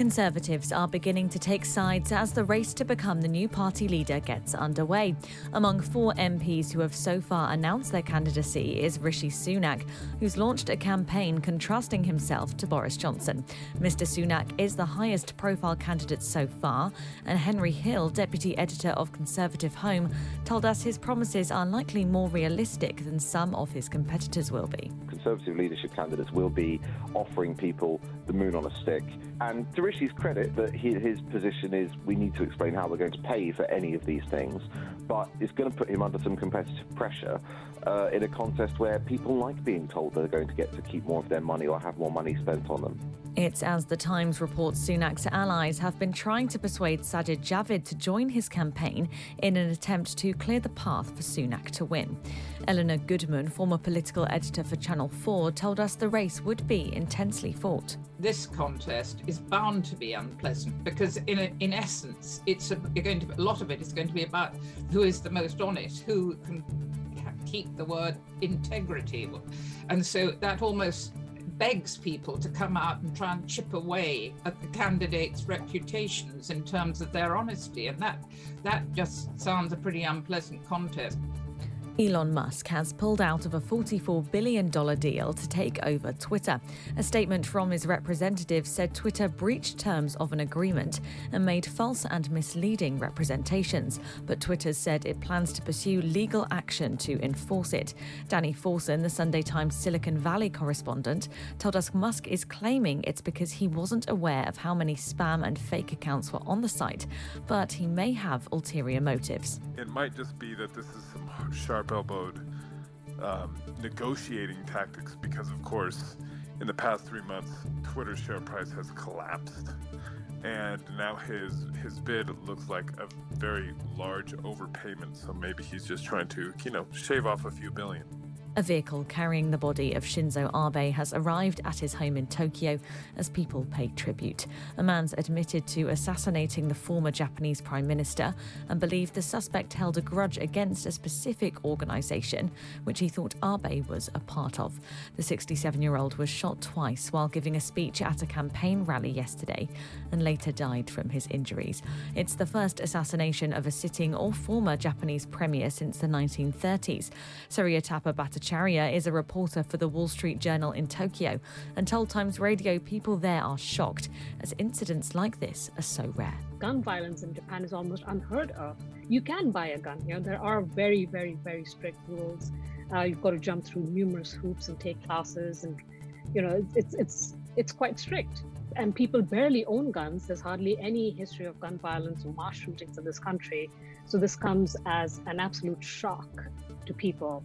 Conservatives are beginning to take sides as the race to become the new party leader gets underway. Among four MPs who have so far announced their candidacy is Rishi Sunak, who's launched a campaign contrasting himself to Boris Johnson. Mr. Sunak is the highest profile candidate so far, and Henry Hill, deputy editor of Conservative Home, told us his promises are likely more realistic than some of his competitors will be. Conservative leadership candidates will be offering people the moon on a stick. And Rishi's credit, that he, his position is we need to explain how we're going to pay for any of these things, but it's going to put him under some competitive pressure uh, in a contest where people like being told they're going to get to keep more of their money or have more money spent on them. It's as the Times reports Sunak's allies have been trying to persuade Sajid Javid to join his campaign in an attempt to clear the path for Sunak to win. Elinor Goodman, former political editor for Channel 4, told us the race would be intensely fought. This contest is bound to be unpleasant because, in, a, in essence, it's a, going to a lot of it is going to be about who is the most honest, who can keep the word integrity, and so that almost begs people to come out and try and chip away at the candidates' reputations in terms of their honesty. And that that just sounds a pretty unpleasant contest. Elon Musk has pulled out of a $44 billion deal to take over Twitter. A statement from his representative said Twitter breached terms of an agreement and made false and misleading representations, but Twitter said it plans to pursue legal action to enforce it. Danny Fortson, the Sunday Times Silicon Valley correspondent, told us Musk is claiming it's because he wasn't aware of how many spam and fake accounts were on the site, but he may have ulterior motives. It might just be that this is some sharp elbowed um, negotiating tactics because, of course, in the past three months, Twitter's share price has collapsed, and now his his bid looks like a very large overpayment. So maybe he's just trying to, you know, shave off a few billion. A vehicle carrying the body of Shinzo Abe has arrived at his home in Tokyo as people pay tribute. A man's admitted to assassinating the former Japanese prime minister and believed the suspect held a grudge against a specific organization which he thought Abe was a part of. The 67 year old was shot twice while giving a speech at a campaign rally yesterday and later died from his injuries. It's the first assassination of a sitting or former Japanese premier since the 1930s. Suryatapa Bhattacharya is a reporter for the Wall Street Journal in Tokyo and told Times Radio people there are shocked as incidents like this are so rare. Gun violence in Japan is almost unheard of. You can buy a gun here. There are very, very, very strict rules. Uh, you've got to jump through numerous hoops and take classes, and you know it's it's it's quite strict. And people barely own guns. There's hardly any history of gun violence or mass shootings in this country. So this comes as an absolute shock to people.